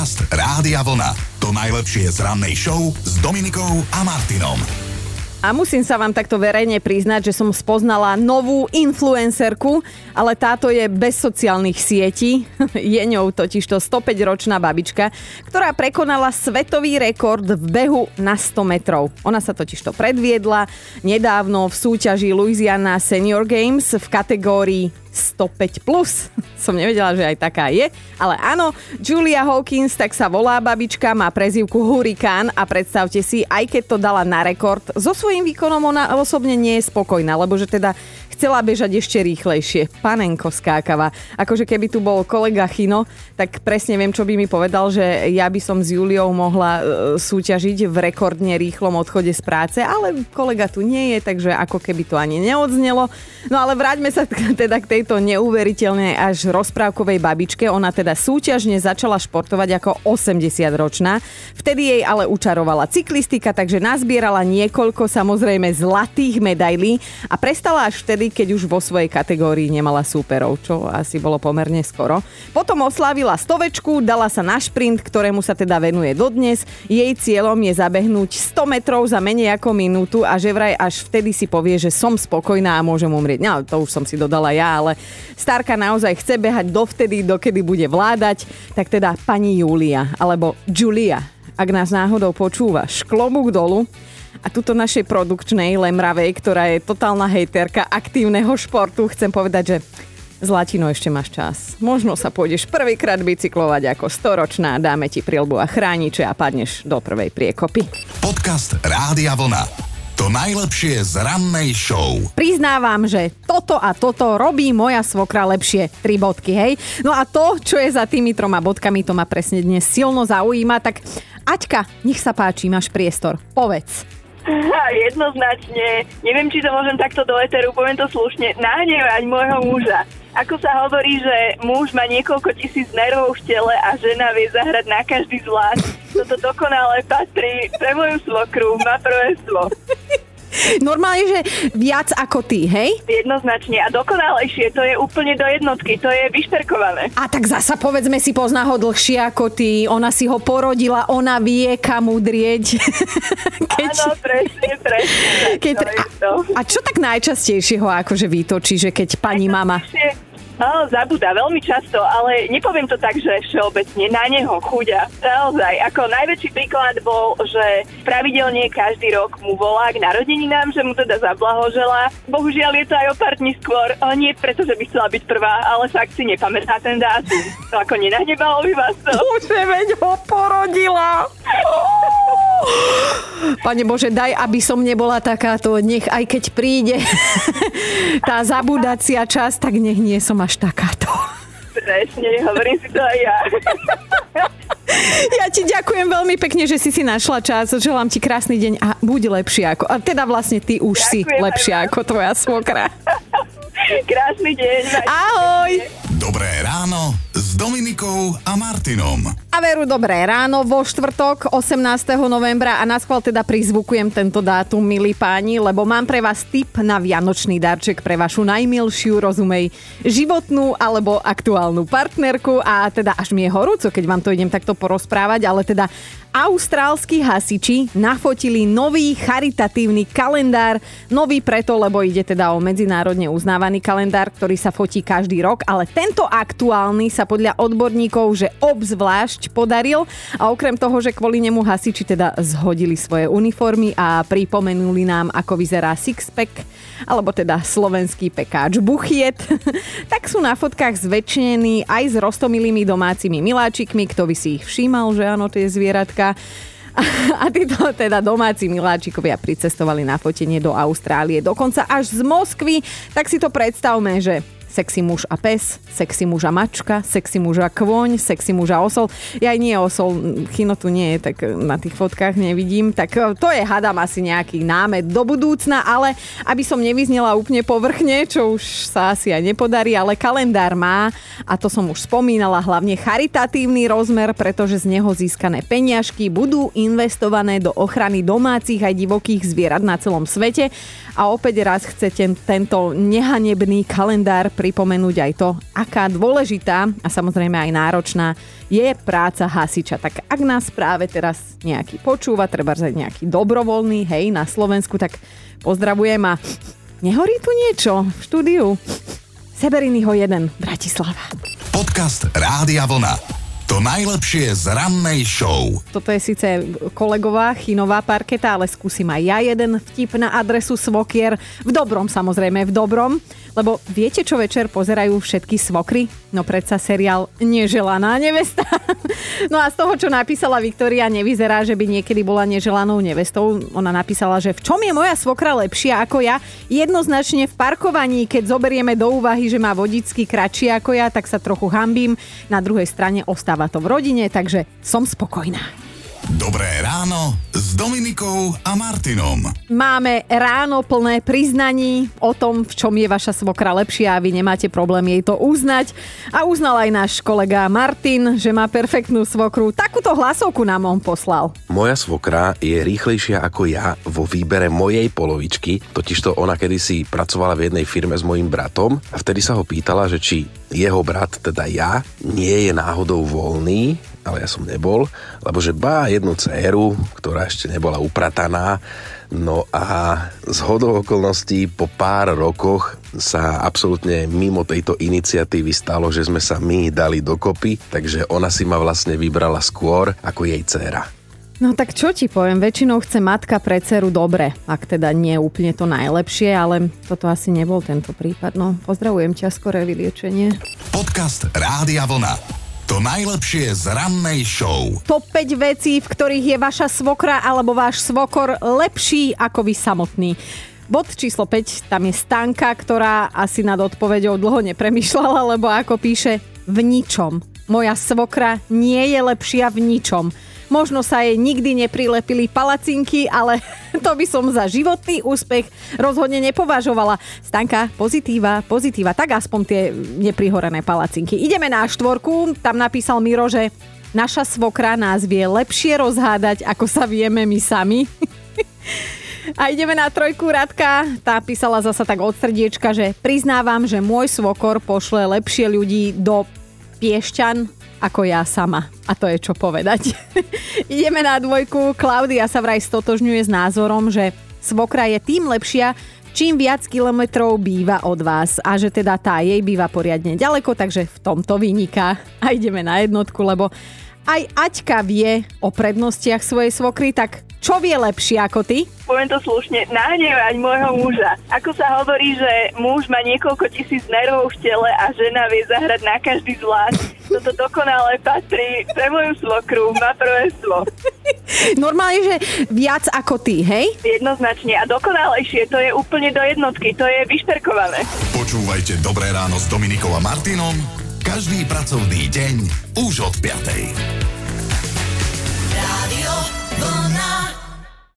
Podcast Rádia Vlna. To najlepšie z rannej show s Dominikou a Martinom. A musím sa vám takto verejne priznať, že som spoznala novú influencerku, ale táto je bez sociálnych sietí. Je ňou totižto 105-ročná babička, ktorá prekonala svetový rekord v behu na 100 metrov. Ona sa totižto predviedla nedávno v súťaži Louisiana Senior Games v kategórii 105+. Plus. Som nevedela, že aj taká je. Ale áno, Julia Hawkins, tak sa volá babička, má prezývku Hurikán a predstavte si, aj keď to dala na rekord, so svojím výkonom ona osobne nie je spokojná, lebo že teda chcela bežať ešte rýchlejšie. Panenko skákava. Akože keby tu bol kolega Chino, tak presne viem, čo by mi povedal, že ja by som s Juliou mohla e, súťažiť v rekordne rýchlom odchode z práce, ale kolega tu nie je, takže ako keby to ani neodznelo. No ale vráťme sa teda k tejto neuveriteľnej až rozprávkovej babičke. Ona teda súťažne začala športovať ako 80-ročná. Vtedy jej ale učarovala cyklistika, takže nazbierala niekoľko samozrejme zlatých medailí a prestala až vtedy, keď už vo svojej kategórii nemala súperov, čo asi bolo pomerne skoro. Potom oslávila stovečku, dala sa na šprint, ktorému sa teda venuje dodnes. Jej cieľom je zabehnúť 100 metrov za menej ako minútu a že vraj až vtedy si povie, že som spokojná a môžem umrieť. No, to už som si dodala ja, ale Starka naozaj chce behať dovtedy, dokedy bude vládať. Tak teda pani Julia, alebo Julia, ak nás náhodou počúvaš, klobúk dolu a tuto našej produkčnej Lemravej, ktorá je totálna hejterka aktívneho športu, chcem povedať, že Zlatino, ešte máš čas. Možno sa pôjdeš prvýkrát bicyklovať ako storočná, dáme ti prilbu a chrániče a padneš do prvej priekopy. Podcast Rádia Vlna. To najlepšie z rannej show. Priznávam, že toto a toto robí moja svokra lepšie. Tri bodky, hej? No a to, čo je za tými troma bodkami, to ma presne dnes silno zaujíma, tak Aťka, nech sa páči, máš priestor. Povedz. Jednoznačne, neviem, či to môžem takto do eteru, poviem to slušne, nahnevať môjho muža. Ako sa hovorí, že muž má niekoľko tisíc nervov v tele a žena vie zahrať na každý zvlášť. Toto dokonale patrí pre moju svokru, má prvenstvo. Normálne, že viac ako ty, hej? Jednoznačne a dokonalejšie, to je úplne do jednotky, to je vyšperkované. A tak zasa povedzme si, pozná ho dlhšie ako ty, ona si ho porodila, ona vie kam udrieť. Keď... Áno, presne, presne. Keď... A, a čo tak najčastejšie ho akože vytočí, že keď pani mama... No, zabúda veľmi často, ale nepoviem to tak, že všeobecne na neho chuďa. Naozaj, ako najväčší príklad bol, že pravidelne každý rok mu volá k narodeninám, že mu teda zablahožela. Bohužiaľ je to aj o pár dní skôr, nie preto, že by chcela byť prvá, ale fakt si nepamätá ten dátum. To ako nenahnevalo by vás to. Bože, veď ho porodila. Pane Bože, daj, aby som nebola takáto, nech aj keď príde tá zabudacia čas, tak nech nie som až takáto. Presne, hovorím si to aj ja. Ja ti ďakujem veľmi pekne, že si si našla čas. Želám ti krásny deň a buď lepšia ako... A teda vlastne ty už ďakujem si lepšia ako tvoja svokra. Krásny deň. Ahoj. Dobré ráno s Dominikou a Martinom. A veru, dobré ráno vo štvrtok 18. novembra a naskval teda prizvukujem tento dátum, milí páni, lebo mám pre vás tip na vianočný darček pre vašu najmilšiu, rozumej, životnú alebo aktuálnu partnerku a teda až mi je horúco, keď vám to idem takto porozprávať, ale teda austrálsky hasiči nafotili nový charitatívny kalendár. Nový preto, lebo ide teda o medzinárodne uznávaný kalendár, ktorý sa fotí každý rok, ale tento aktuálny sa podľa odborníkov, že obzvlášť podaril a okrem toho, že kvôli nemu hasiči teda zhodili svoje uniformy a pripomenuli nám, ako vyzerá sixpack, alebo teda slovenský pekáč buchiet, tak sú na fotkách zväčšení aj s rostomilými domácimi miláčikmi, kto by si ich všímal, že áno, tie zvieratka Slovenska. A títo teda domáci miláčikovia pricestovali na fotenie do Austrálie, dokonca až z Moskvy. Tak si to predstavme, že sexy muž a pes, sexy muž a mačka, sexy muž a kvoň, sexy muž a osol. Ja aj nie osol, chino tu nie je, tak na tých fotkách nevidím. Tak e, to je, hadám, asi nejaký námet do budúcna, ale aby som nevyznela úplne povrchne, čo už sa asi aj nepodarí, ale kalendár má, a to som už spomínala, hlavne charitatívny rozmer, pretože z neho získané peniažky budú investované do ochrany domácich aj divokých zvierat na celom svete. A opäť raz chcete tento nehanebný kalendár pripomenúť aj to, aká dôležitá a samozrejme aj náročná je práca hasiča. Tak ak nás práve teraz nejaký počúva, treba nejaký dobrovoľný, hej, na Slovensku, tak pozdravujem a nehorí tu niečo v štúdiu? Seberiniho 1, Bratislava. Podcast Rádia Vlna. To najlepšie z rannej show. Toto je síce kolegová chinová parketa, ale skúsim aj ja jeden vtip na adresu Svokier. V dobrom samozrejme, v dobrom. Lebo viete, čo večer pozerajú všetky svokry? No predsa seriál Neželaná nevesta. No a z toho, čo napísala Viktória, nevyzerá, že by niekedy bola neželanou nevestou. Ona napísala, že v čom je moja svokra lepšia ako ja? Jednoznačne v parkovaní, keď zoberieme do úvahy, že má vodicky kratšie ako ja, tak sa trochu hambím. Na druhej strane ostáva to v rodine, takže som spokojná. Dobré ráno s Dominikou a Martinom. Máme ráno plné priznaní o tom, v čom je vaša svokra lepšia a vy nemáte problém jej to uznať. A uznal aj náš kolega Martin, že má perfektnú svokru. Takúto hlasovku nám on poslal. Moja svokra je rýchlejšia ako ja vo výbere mojej polovičky, totižto ona kedysi pracovala v jednej firme s mojim bratom a vtedy sa ho pýtala, že či jeho brat, teda ja, nie je náhodou voľný ale ja som nebol, lebo že bá jednu dceru, ktorá ešte nebola uprataná, no a z hodou okolností po pár rokoch sa absolútne mimo tejto iniciatívy stalo, že sme sa my dali dokopy, takže ona si ma vlastne vybrala skôr ako jej dcéra. No tak čo ti poviem, väčšinou chce matka pre dceru dobre, ak teda nie úplne to najlepšie, ale toto asi nebol tento prípad. No, pozdravujem ťa, skoré vyliečenie. Podcast Rádia Vlna. To najlepšie z rannej show. Top 5 vecí, v ktorých je vaša svokra alebo váš svokor lepší ako vy samotný. Bod číslo 5, tam je Stanka, ktorá asi nad odpovedou dlho nepremýšľala, lebo ako píše, v ničom. Moja svokra nie je lepšia v ničom. Možno sa jej nikdy neprilepili palacinky, ale to by som za životný úspech rozhodne nepovažovala. Stanka, pozitíva, pozitíva, tak aspoň tie neprihorené palacinky. Ideme na štvorku, tam napísal Miro, že naša svokra nás vie lepšie rozhádať, ako sa vieme my sami. A ideme na trojku Radka. Tá písala zasa tak od srdiečka, že priznávam, že môj svokor pošle lepšie ľudí do Piešťan ako ja sama. A to je čo povedať. Ideme na dvojku. Klaudia sa vraj stotožňuje s názorom, že svokra je tým lepšia, čím viac kilometrov býva od vás a že teda tá jej býva poriadne ďaleko, takže v tomto vyniká. A ideme na jednotku, lebo aj Aťka vie o prednostiach svojej svokry, tak čo vie lepšie ako ty? Poviem to slušne, nahnevať môjho muža. Ako sa hovorí, že muž má niekoľko tisíc nervov v tele a žena vie zahrať na každý zvlášť. Toto dokonale patrí pre moju svokru, má prvenstvo. Normálne, že viac ako ty, hej? Jednoznačne a dokonalejšie, to je úplne do jednotky, to je vyšperkované. Počúvajte Dobré ráno s Dominikou a Martinom každý pracovný deň už od 5.